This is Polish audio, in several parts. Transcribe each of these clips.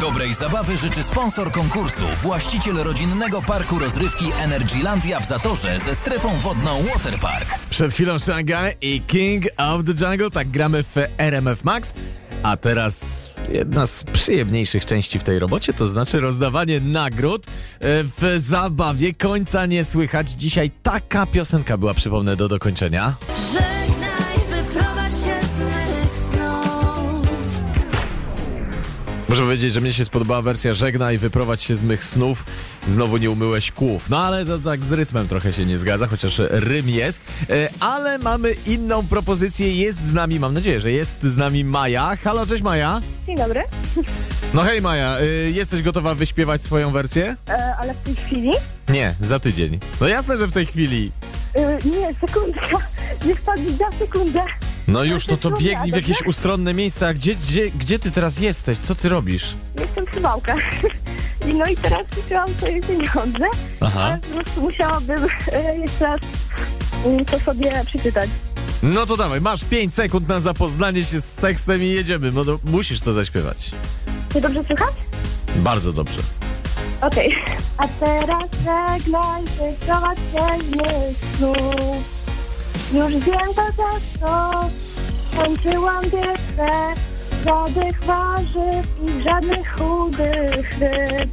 Dobrej zabawy życzy sponsor konkursu, właściciel rodzinnego parku rozrywki Energylandia w Zatorze ze strefą wodną Waterpark. Przed chwilą Shanghai i King of the Jungle, tak gramy w RMF Max. A teraz jedna z przyjemniejszych części w tej robocie, to znaczy rozdawanie nagród. E, W zabawie końca nie słychać. Dzisiaj taka piosenka była, przypomnę, do dokończenia. Muszę powiedzieć, że mnie się spodobała wersja Żegna i wyprowadź się z mych snów. Znowu nie umyłeś kłów. No ale to tak z rytmem trochę się nie zgadza, chociaż rym jest. E, Ale mamy inną propozycję. Jest z nami, mam nadzieję, że jest z nami Maja. Halo, cześć Maja. Dzień dobry. No hej Maja, y, jesteś gotowa wyśpiewać swoją wersję? E, ale w tej chwili? Nie, za tydzień. No jasne, że w tej chwili. E, nie, sekundka. Niech pan da sekundę. No już, no to biegnij w jakieś ustronne miejsca. Gdzie, gdzie, gdzie ty teraz jesteś? Co ty robisz? Jestem przy wałkach. I no i teraz liczyłam sobie pieniądze, Aha. ale po prostu musiałabym e, jeszcze raz mm, to sobie przeczytać. No to dawaj, masz 5 sekund na zapoznanie się z tekstem i jedziemy, bo no, musisz to zaśpiewać. Czy dobrze słychać? Bardzo dobrze. Okej. A teraz żegnaj, się z mych snów. Już wiem to za co kończyłam dietę. Żadnych warzyw i żadnych chudych ryb.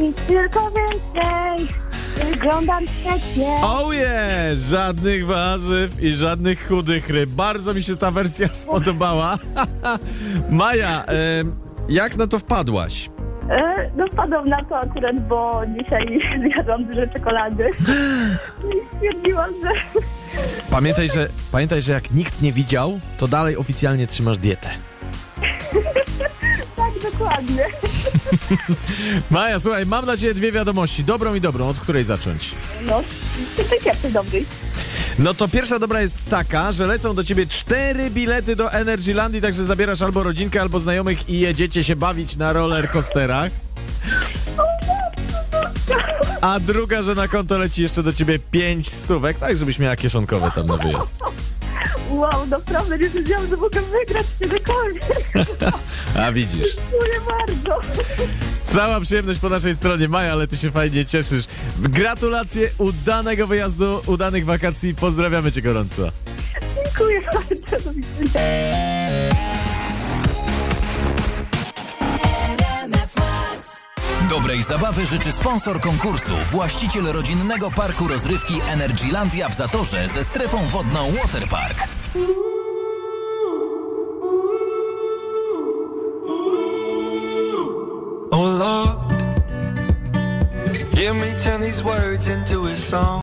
I tylko więcej wyglądam świetnie. Oje! Żadnych warzyw i żadnych chudych ryb. Bardzo mi się ta wersja spodobała. Maja, em, jak na to wpadłaś? E, no wpadłam na to akurat, bo dzisiaj zjadłam dużo czekolady. I stwierdziłam, że Pamiętaj, że, pamiętaj, że jak nikt nie widział, to dalej oficjalnie trzymasz dietę. tak dokładnie. Maja, słuchaj, mam dla ciebie dwie wiadomości, dobrą i dobrą, od której zacząć? No, ty pierwszy dobry. No to pierwsza dobra jest taka, że lecą do ciebie cztery bilety do Energylandii, także zabierasz albo rodzinkę, albo znajomych i jedziecie się bawić na roller coasterach. A druga, że na konto leci jeszcze do ciebie pięć stówek, tak żebyś miała kieszonkowe tam na wyjazd. Wow, naprawdę nie wiedziałam, że mogę wygrać kiedykolwiek. A widzisz. Dziękuję bardzo. Cała przyjemność po naszej stronie, Maja, ale ty się fajnie cieszysz. Gratulacje udanego wyjazdu, udanych wakacji, pozdrawiamy cię gorąco. Dziękuję bardzo. Do widzenia. Dobrej zabawy życzy sponsor konkursu, właściciel rodzinnego parku rozrywki Energylandia w Zatorze ze strefą wodną Waterpark. Oh Lord, hear me turn these words into a song.